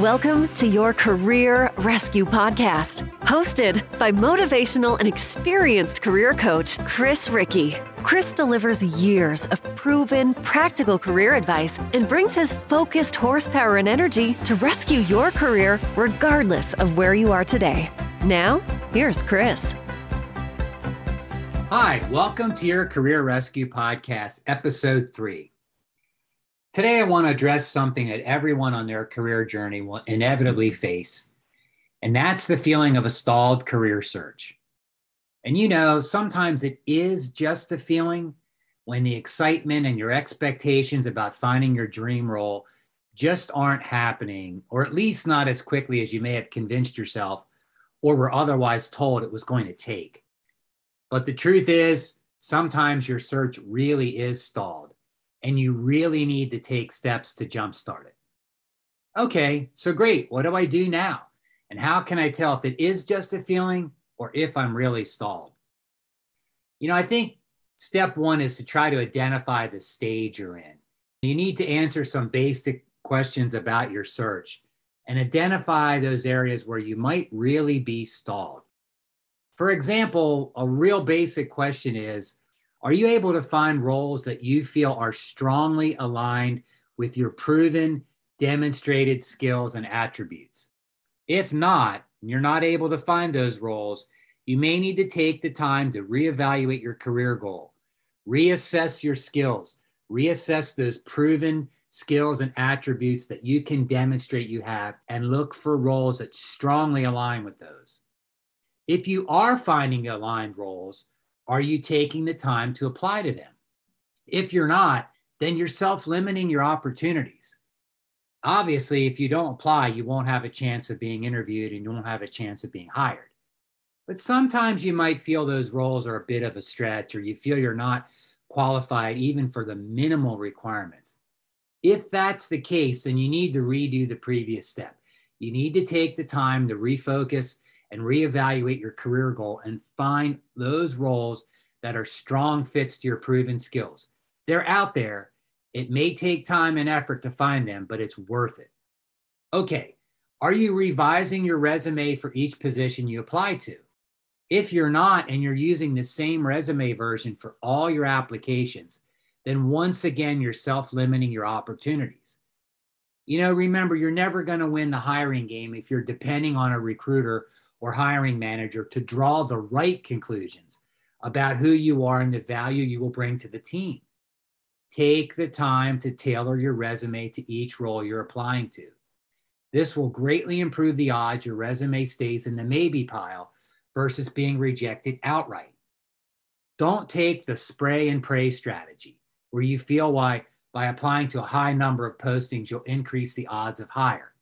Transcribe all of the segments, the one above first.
Welcome to your Career Rescue Podcast, hosted by motivational and experienced career coach Chris Ricky. Chris delivers years of proven, practical career advice and brings his focused horsepower and energy to rescue your career regardless of where you are today. Now, here's Chris. Hi, welcome to your Career Rescue Podcast, Episode 3. Today, I want to address something that everyone on their career journey will inevitably face, and that's the feeling of a stalled career search. And you know, sometimes it is just a feeling when the excitement and your expectations about finding your dream role just aren't happening, or at least not as quickly as you may have convinced yourself or were otherwise told it was going to take. But the truth is, sometimes your search really is stalled and you really need to take steps to jumpstart it. Okay, so great. What do I do now? And how can I tell if it is just a feeling or if I'm really stalled? You know, I think step one is to try to identify the stage you're in. You need to answer some basic questions about your search and identify those areas where you might really be stalled. For example, a real basic question is are you able to find roles that you feel are strongly aligned with your proven, demonstrated skills and attributes? If not, you're not able to find those roles, you may need to take the time to reevaluate your career goal, reassess your skills, reassess those proven skills and attributes that you can demonstrate you have, and look for roles that strongly align with those. If you are finding aligned roles, are you taking the time to apply to them? If you're not, then you're self limiting your opportunities. Obviously, if you don't apply, you won't have a chance of being interviewed and you won't have a chance of being hired. But sometimes you might feel those roles are a bit of a stretch or you feel you're not qualified even for the minimal requirements. If that's the case, then you need to redo the previous step. You need to take the time to refocus and reevaluate your career goal and find those roles that are strong fits to your proven skills. They're out there. It may take time and effort to find them, but it's worth it. Okay, are you revising your resume for each position you apply to? If you're not and you're using the same resume version for all your applications, then once again, you're self limiting your opportunities. You know, remember, you're never going to win the hiring game if you're depending on a recruiter or hiring manager to draw the right conclusions about who you are and the value you will bring to the team. Take the time to tailor your resume to each role you're applying to. This will greatly improve the odds your resume stays in the maybe pile versus being rejected outright. Don't take the spray and pray strategy where you feel why by applying to a high number of postings you'll increase the odds of hire.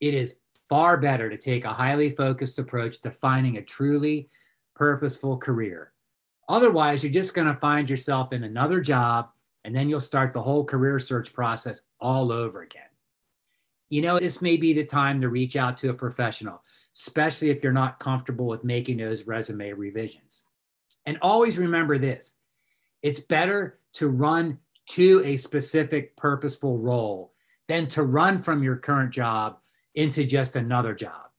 It is far better to take a highly focused approach to finding a truly purposeful career. Otherwise, you're just going to find yourself in another job and then you'll start the whole career search process all over again. You know, this may be the time to reach out to a professional, especially if you're not comfortable with making those resume revisions. And always remember this it's better to run to a specific purposeful role than to run from your current job into just another job.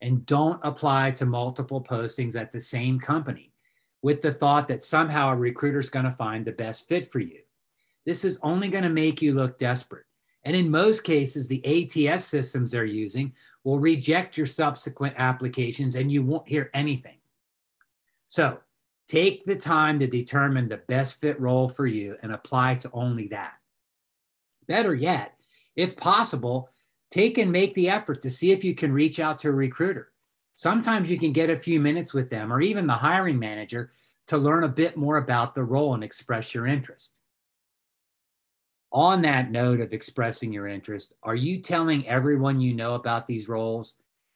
And don't apply to multiple postings at the same company with the thought that somehow a recruiter is going to find the best fit for you. This is only going to make you look desperate. And in most cases, the ATS systems they're using will reject your subsequent applications and you won't hear anything. So take the time to determine the best fit role for you and apply to only that. Better yet, if possible, take and make the effort to see if you can reach out to a recruiter. Sometimes you can get a few minutes with them or even the hiring manager to learn a bit more about the role and express your interest. On that note of expressing your interest, are you telling everyone you know about these roles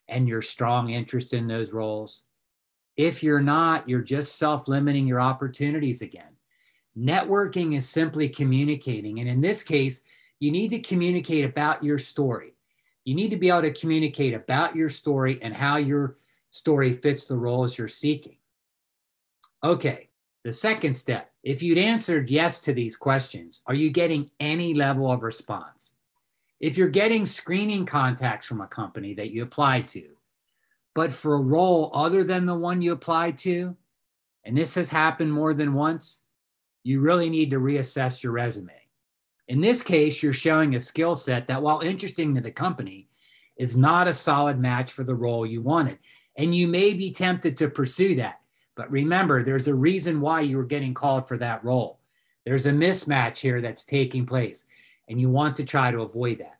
and your strong interest in those roles? If you're not, you're just self limiting your opportunities again. Networking is simply communicating. And in this case, you need to communicate about your story you need to be able to communicate about your story and how your story fits the roles you're seeking. Okay, the second step if you'd answered yes to these questions, are you getting any level of response? If you're getting screening contacts from a company that you applied to, but for a role other than the one you applied to, and this has happened more than once, you really need to reassess your resume. In this case, you're showing a skill set that, while interesting to the company, is not a solid match for the role you wanted. And you may be tempted to pursue that. But remember, there's a reason why you were getting called for that role. There's a mismatch here that's taking place, and you want to try to avoid that.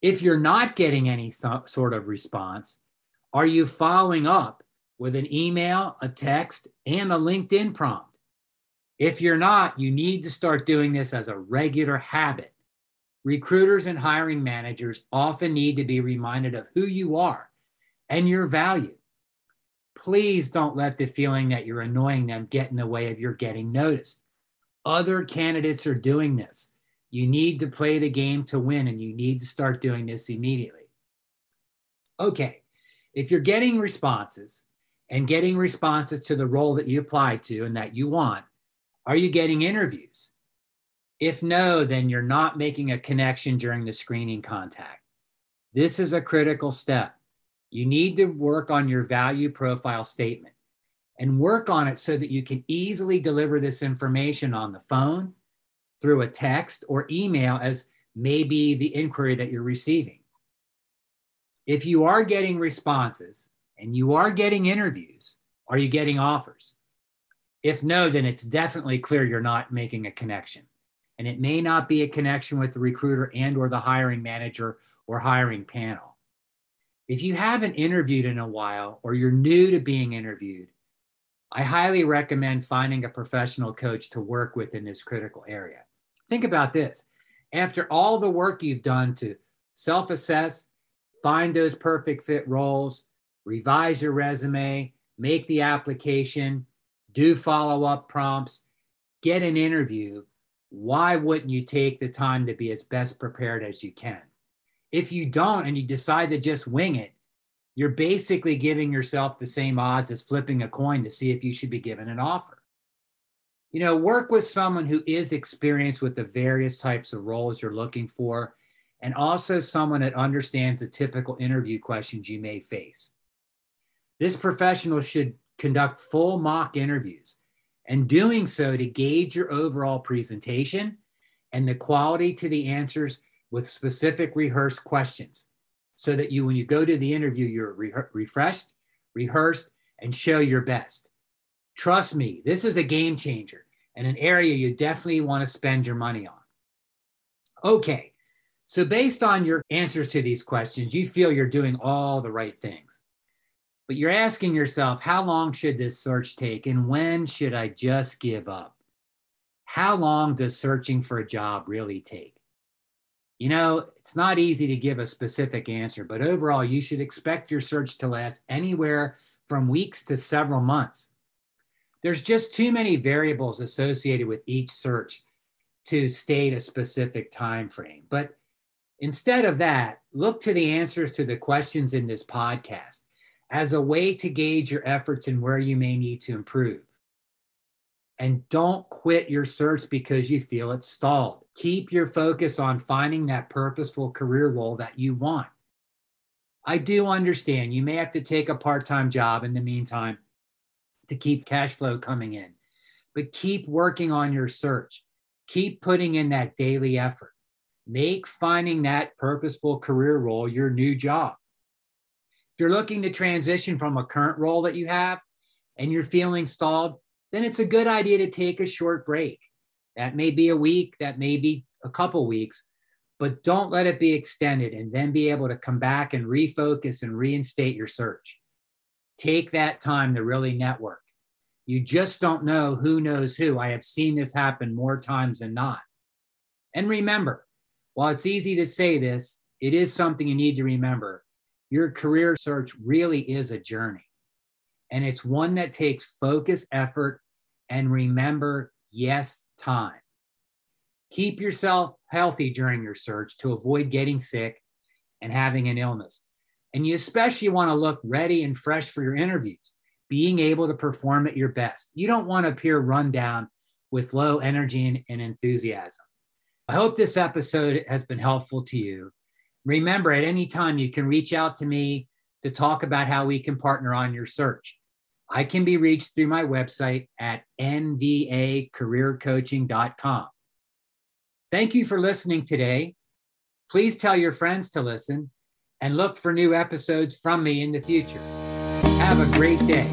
If you're not getting any so, sort of response, are you following up with an email, a text, and a LinkedIn prompt? If you're not, you need to start doing this as a regular habit. Recruiters and hiring managers often need to be reminded of who you are and your value. Please don't let the feeling that you're annoying them get in the way of your getting noticed. Other candidates are doing this. You need to play the game to win, and you need to start doing this immediately. Okay, if you're getting responses and getting responses to the role that you applied to and that you want, are you getting interviews? If no, then you're not making a connection during the screening contact. This is a critical step. You need to work on your value profile statement and work on it so that you can easily deliver this information on the phone, through a text, or email as maybe the inquiry that you're receiving. If you are getting responses and you are getting interviews, are you getting offers? If no, then it's definitely clear you're not making a connection. And it may not be a connection with the recruiter and or the hiring manager or hiring panel. If you haven't interviewed in a while or you're new to being interviewed, I highly recommend finding a professional coach to work with in this critical area. Think about this. After all the work you've done to self assess, find those perfect fit roles, revise your resume, make the application, do follow up prompts, get an interview, why wouldn't you take the time to be as best prepared as you can? If you don't and you decide to just wing it, you're basically giving yourself the same odds as flipping a coin to see if you should be given an offer. You know, work with someone who is experienced with the various types of roles you're looking for, and also someone that understands the typical interview questions you may face. This professional should conduct full mock interviews and doing so to gauge your overall presentation and the quality to the answers with specific rehearsed questions so that you, when you go to the interview, you're re- refreshed, rehearsed, and show your best. Trust me, this is a game changer and an area you definitely want to spend your money on. Okay, so based on your answers to these questions, you feel you're doing all the right things. But you're asking yourself, how long should this search take and when should I just give up? How long does searching for a job really take? You know, it's not easy to give a specific answer, but overall, you should expect your search to last anywhere from weeks to several months. There's just too many variables associated with each search to state a specific time frame. But instead of that, look to the answers to the questions in this podcast as a way to gauge your efforts and where you may need to improve. And don't quit your search because you feel it's stalled. Keep your focus on finding that purposeful career role that you want. I do understand you may have to take a part time job in the meantime to keep cash flow coming in, but keep working on your search. Keep putting in that daily effort. Make finding that purposeful career role your new job. If you're looking to transition from a current role that you have and you're feeling stalled, then it's a good idea to take a short break. That may be a week, that may be a couple weeks, but don't let it be extended and then be able to come back and refocus and reinstate your search. Take that time to really network. You just don't know who knows who. I have seen this happen more times than not. And remember, while it's easy to say this, it is something you need to remember your career search really is a journey. And it's one that takes focus, effort, and remember, yes, time. Keep yourself healthy during your search to avoid getting sick and having an illness. And you especially want to look ready and fresh for your interviews, being able to perform at your best. You don't want to appear run down with low energy and, enthusiasm. I hope this episode has been helpful to you. Remember, at any time, you can reach out to me to talk about how we can partner on your search. I can be reached through my website at nvacareercoaching.com. Thank you for listening today. Please tell your friends to listen and look for new episodes from me in the future. Have a great day.